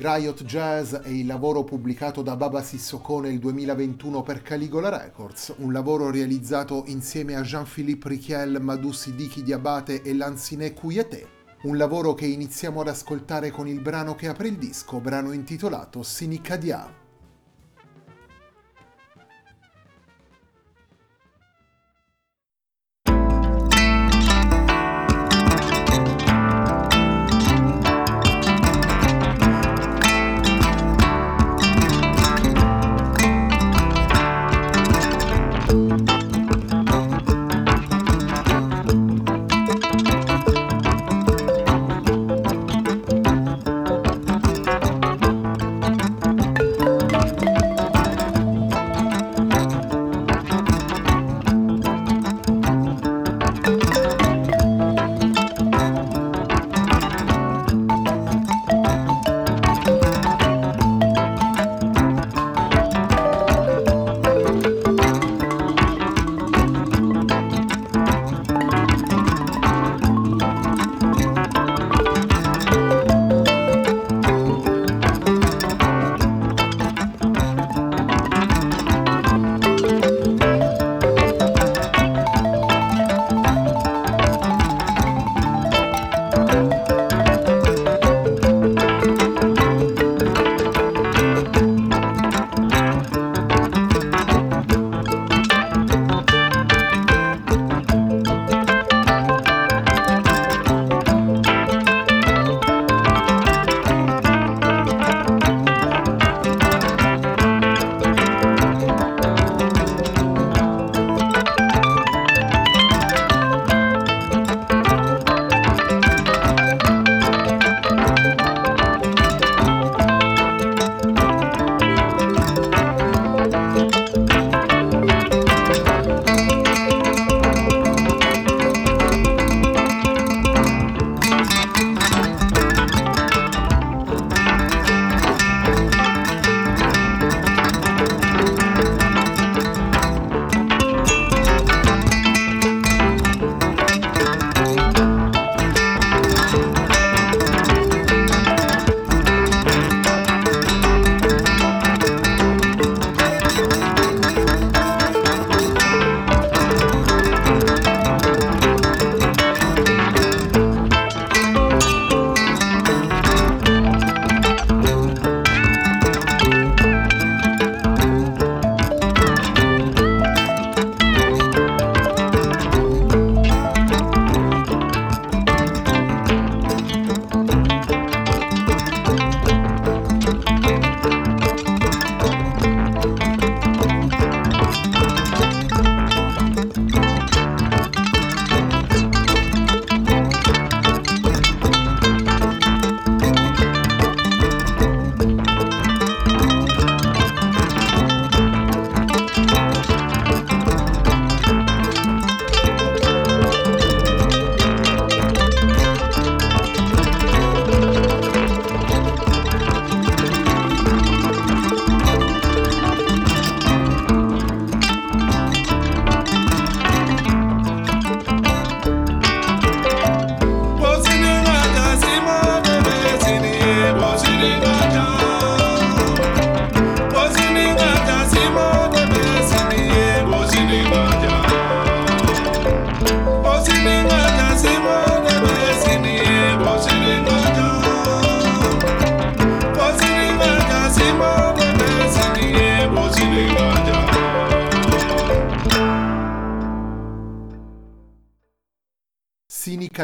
Riot Jazz è il lavoro pubblicato da Baba Sissoko nel 2021 per Caligola Records, un lavoro realizzato insieme a Jean-Philippe Richiel, Madou Siddiqui Diabate e Lanzine Cuyete, un lavoro che iniziamo ad ascoltare con il brano che apre il disco, brano intitolato Sinicadia.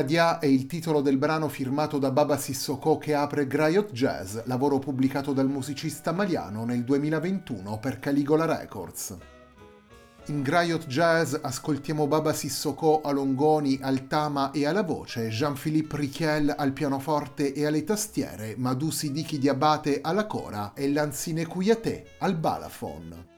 Kadia è il titolo del brano firmato da Baba Sissoko che apre Griot Jazz, lavoro pubblicato dal musicista maliano nel 2021 per Caligola Records. In Griot Jazz ascoltiamo Baba Sissoko a longoni, al tama e alla voce, Jean-Philippe Richiel al pianoforte e alle tastiere, Madou Sidiki Diabate alla cora e Lanzine Kouyaté al balafon.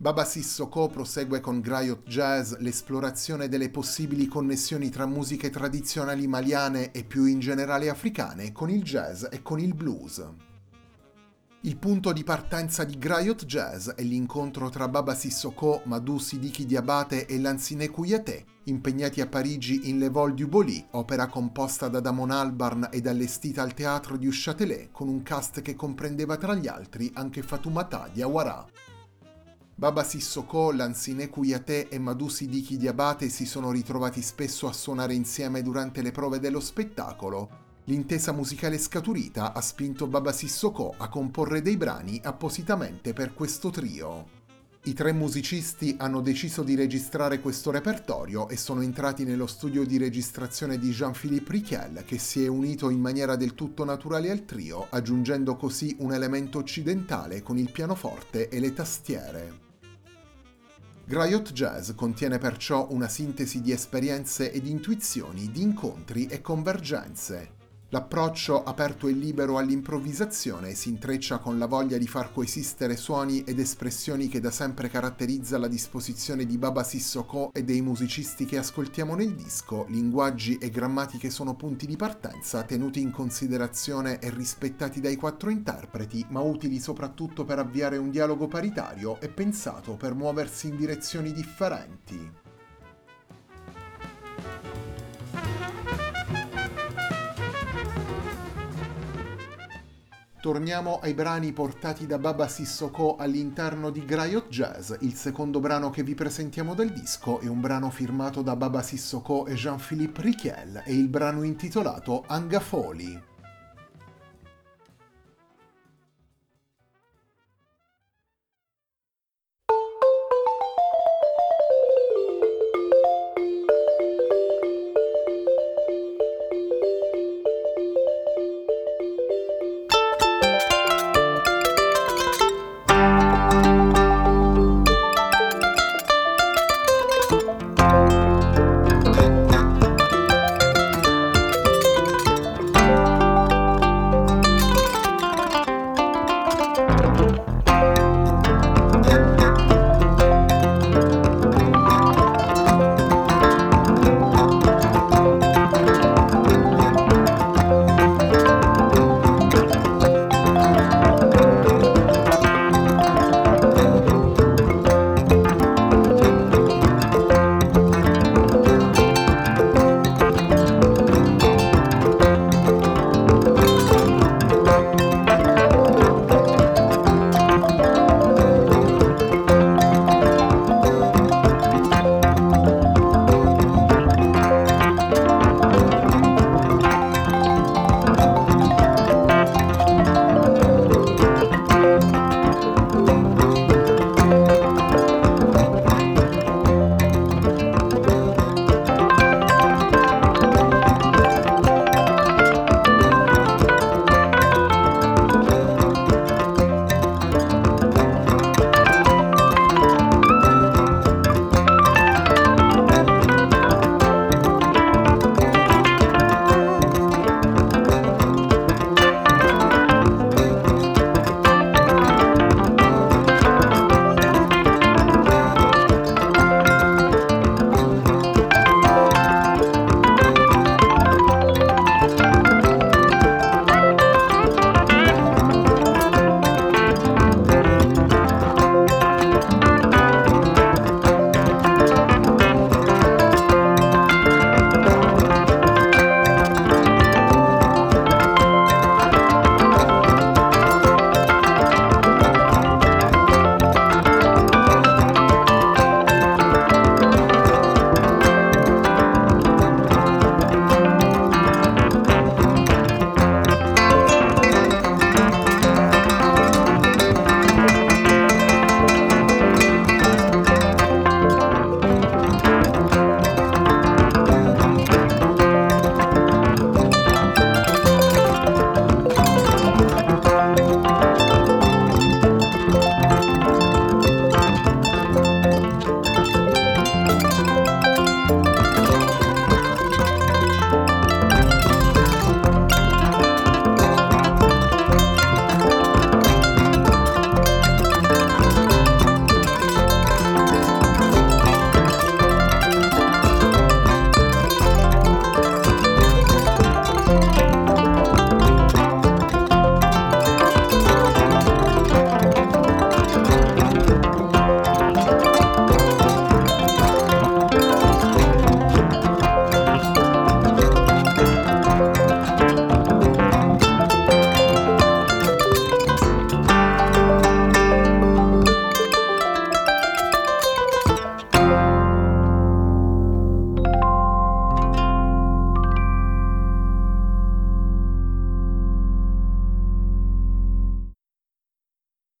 Baba Sissoko prosegue con Griot Jazz l'esplorazione delle possibili connessioni tra musiche tradizionali maliane e più in generale africane con il jazz e con il blues. Il punto di partenza di Griot Jazz è l'incontro tra Baba Sissoko, Madou Sidiki Diabate e Lanzine Kouyaté, impegnati a Parigi in Le Vol du Boli, opera composta da Damon Albarn ed allestita al teatro du Châtelet, con un cast che comprendeva tra gli altri anche Fatoumata Diawara. Baba Sissoko, Lansine Kouyaté e Madou Sidiki Diabate si sono ritrovati spesso a suonare insieme durante le prove dello spettacolo. L'intesa musicale scaturita ha spinto Baba Sissoko a comporre dei brani appositamente per questo trio. I tre musicisti hanno deciso di registrare questo repertorio e sono entrati nello studio di registrazione di Jean-Philippe Riquel, che si è unito in maniera del tutto naturale al trio, aggiungendo così un elemento occidentale con il pianoforte e le tastiere. Griot Jazz contiene perciò una sintesi di esperienze ed intuizioni, di incontri e convergenze. L'approccio aperto e libero all'improvvisazione si intreccia con la voglia di far coesistere suoni ed espressioni che da sempre caratterizza la disposizione di Baba Sissoko e dei musicisti che ascoltiamo nel disco, linguaggi e grammatiche sono punti di partenza tenuti in considerazione e rispettati dai quattro interpreti, ma utili soprattutto per avviare un dialogo paritario e pensato per muoversi in direzioni differenti. Torniamo ai brani portati da Baba Sissoko all'interno di Griot Jazz. Il secondo brano che vi presentiamo del disco è un brano firmato da Baba Sissoko e Jean-Philippe Riquel e il brano intitolato Angafoli.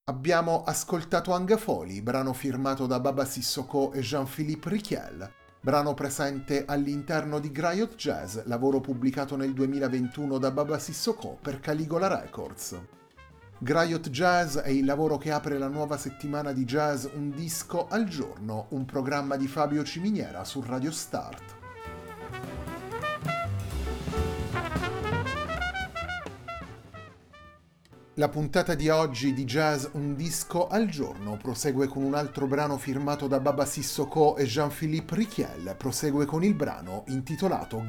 Abbiamo ascoltato Angafoli, brano firmato da Baba Sissoko e Jean-Philippe Richiel, brano presente all'interno di Griot Jazz, lavoro pubblicato nel 2021 da Baba Sissoko per Caligola Records. Griot Jazz è il lavoro che apre la nuova settimana di jazz Un disco al giorno, un programma di Fabio Ciminiera su Radio Start. La puntata di oggi di Jazz Un disco al giorno prosegue con un altro brano firmato da Baba Sissoko e Jean-Philippe Richiel, prosegue con il brano intitolato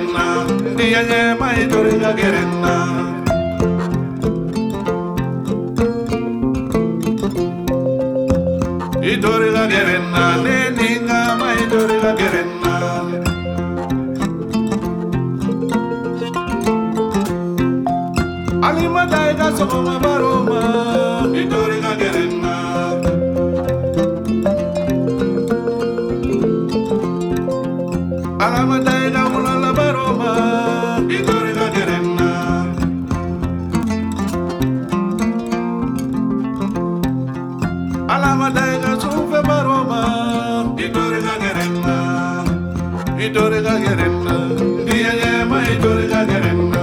querenna Dia ye mai torilla querenna I torilla querenna Ne ninga mai torilla querenna Ali madai da sokoma baroma I torilla querenna Alamadai itorika gerenda ma itorika gerenda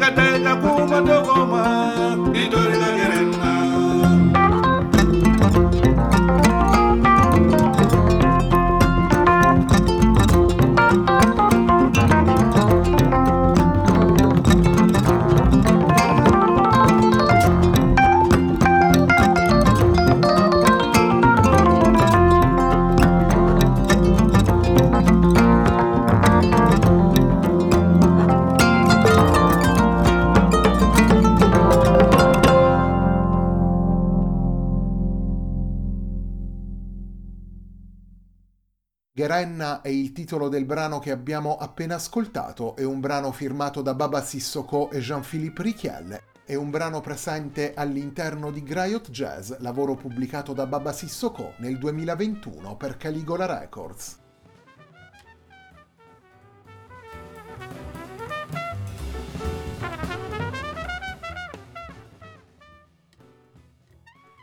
tingatenda kumatogoma itorina È il titolo del brano che abbiamo appena ascoltato, è un brano firmato da Baba Sissoko e Jean-Philippe Richiel. È un brano presente all'interno di Griot Jazz, lavoro pubblicato da Baba Sissoko nel 2021 per Caligola Records.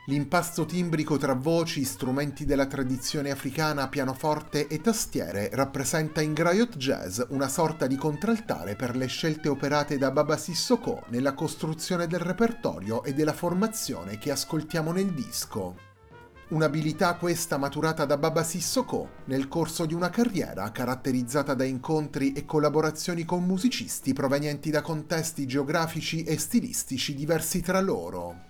L'impasto timbrico tra voci, strumenti della tradizione africana, pianoforte e tastiere rappresenta in Griot Jazz una sorta di contraltare per le scelte operate da Baba Sissoko nella costruzione del repertorio e della formazione che ascoltiamo nel disco. Un'abilità questa maturata da Baba Sissoko nel corso di una carriera caratterizzata da incontri e collaborazioni con musicisti provenienti da contesti geografici e stilistici diversi tra loro.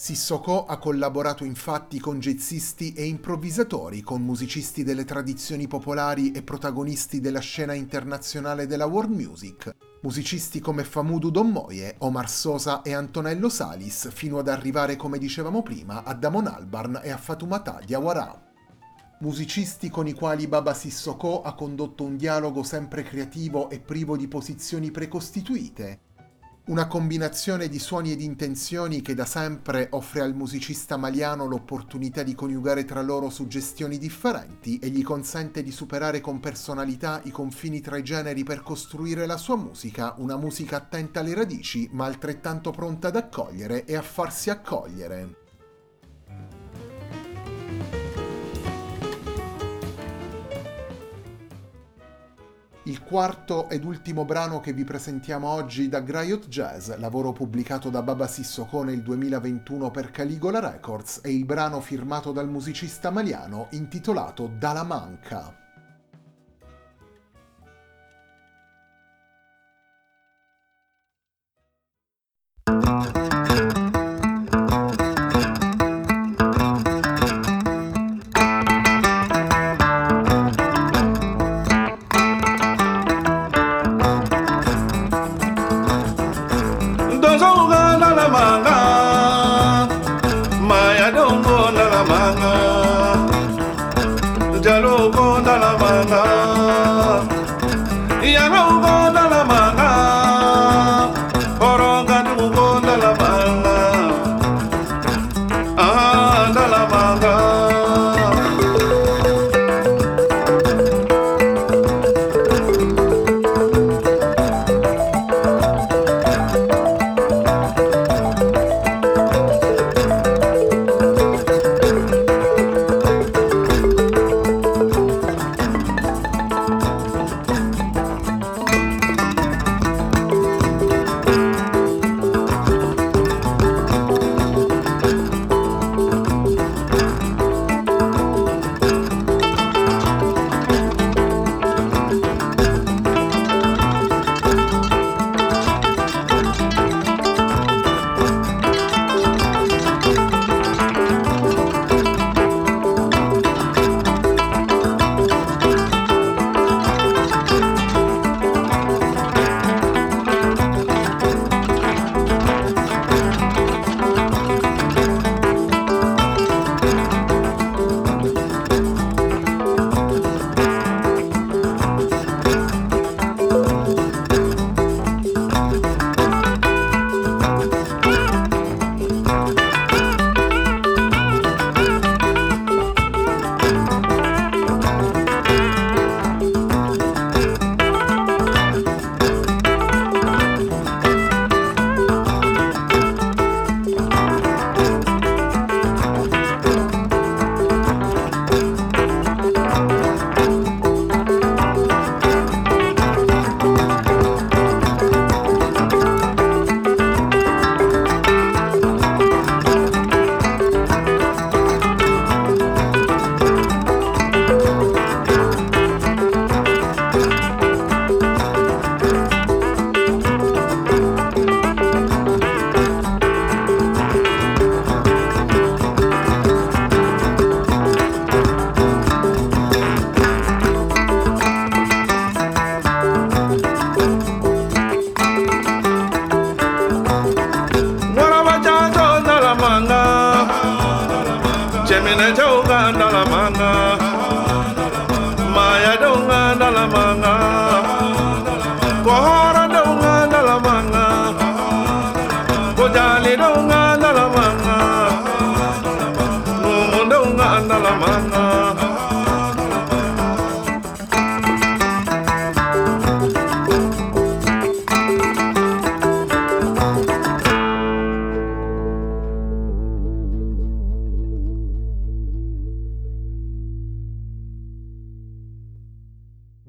Sissoko ha collaborato infatti con jazzisti e improvvisatori, con musicisti delle tradizioni popolari e protagonisti della scena internazionale della world music, musicisti come Famudu Dommoye, Omar Sosa e Antonello Salis, fino ad arrivare, come dicevamo prima, a Damon Albarn e a Fatoumata Diawara. Musicisti con i quali Baba Sissoko ha condotto un dialogo sempre creativo e privo di posizioni precostituite, una combinazione di suoni ed intenzioni che da sempre offre al musicista maliano l'opportunità di coniugare tra loro suggestioni differenti e gli consente di superare con personalità i confini tra i generi per costruire la sua musica, una musica attenta alle radici ma altrettanto pronta ad accogliere e a farsi accogliere. Il quarto ed ultimo brano che vi presentiamo oggi da Griot Jazz, lavoro pubblicato da Baba Sissoko nel 2021 per Caligola Records, è il brano firmato dal musicista maliano intitolato Dalla Manca.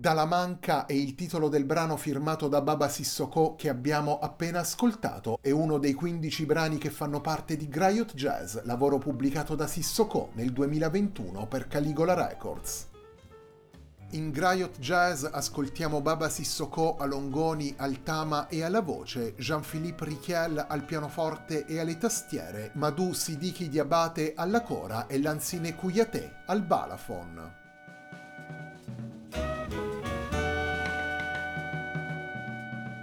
Salamanca è il titolo del brano firmato da Baba Sissoko che abbiamo appena ascoltato. È uno dei 15 brani che fanno parte di Griot Jazz, lavoro pubblicato da Sissoko nel 2021 per Caligola Records. In Griot Jazz ascoltiamo Baba Sissoko a longoni, al tama e alla voce, Jean-Philippe Richiel al pianoforte e alle tastiere, Madou Sidiki Diabate alla cora e Lanzine Kouyaté al balafon.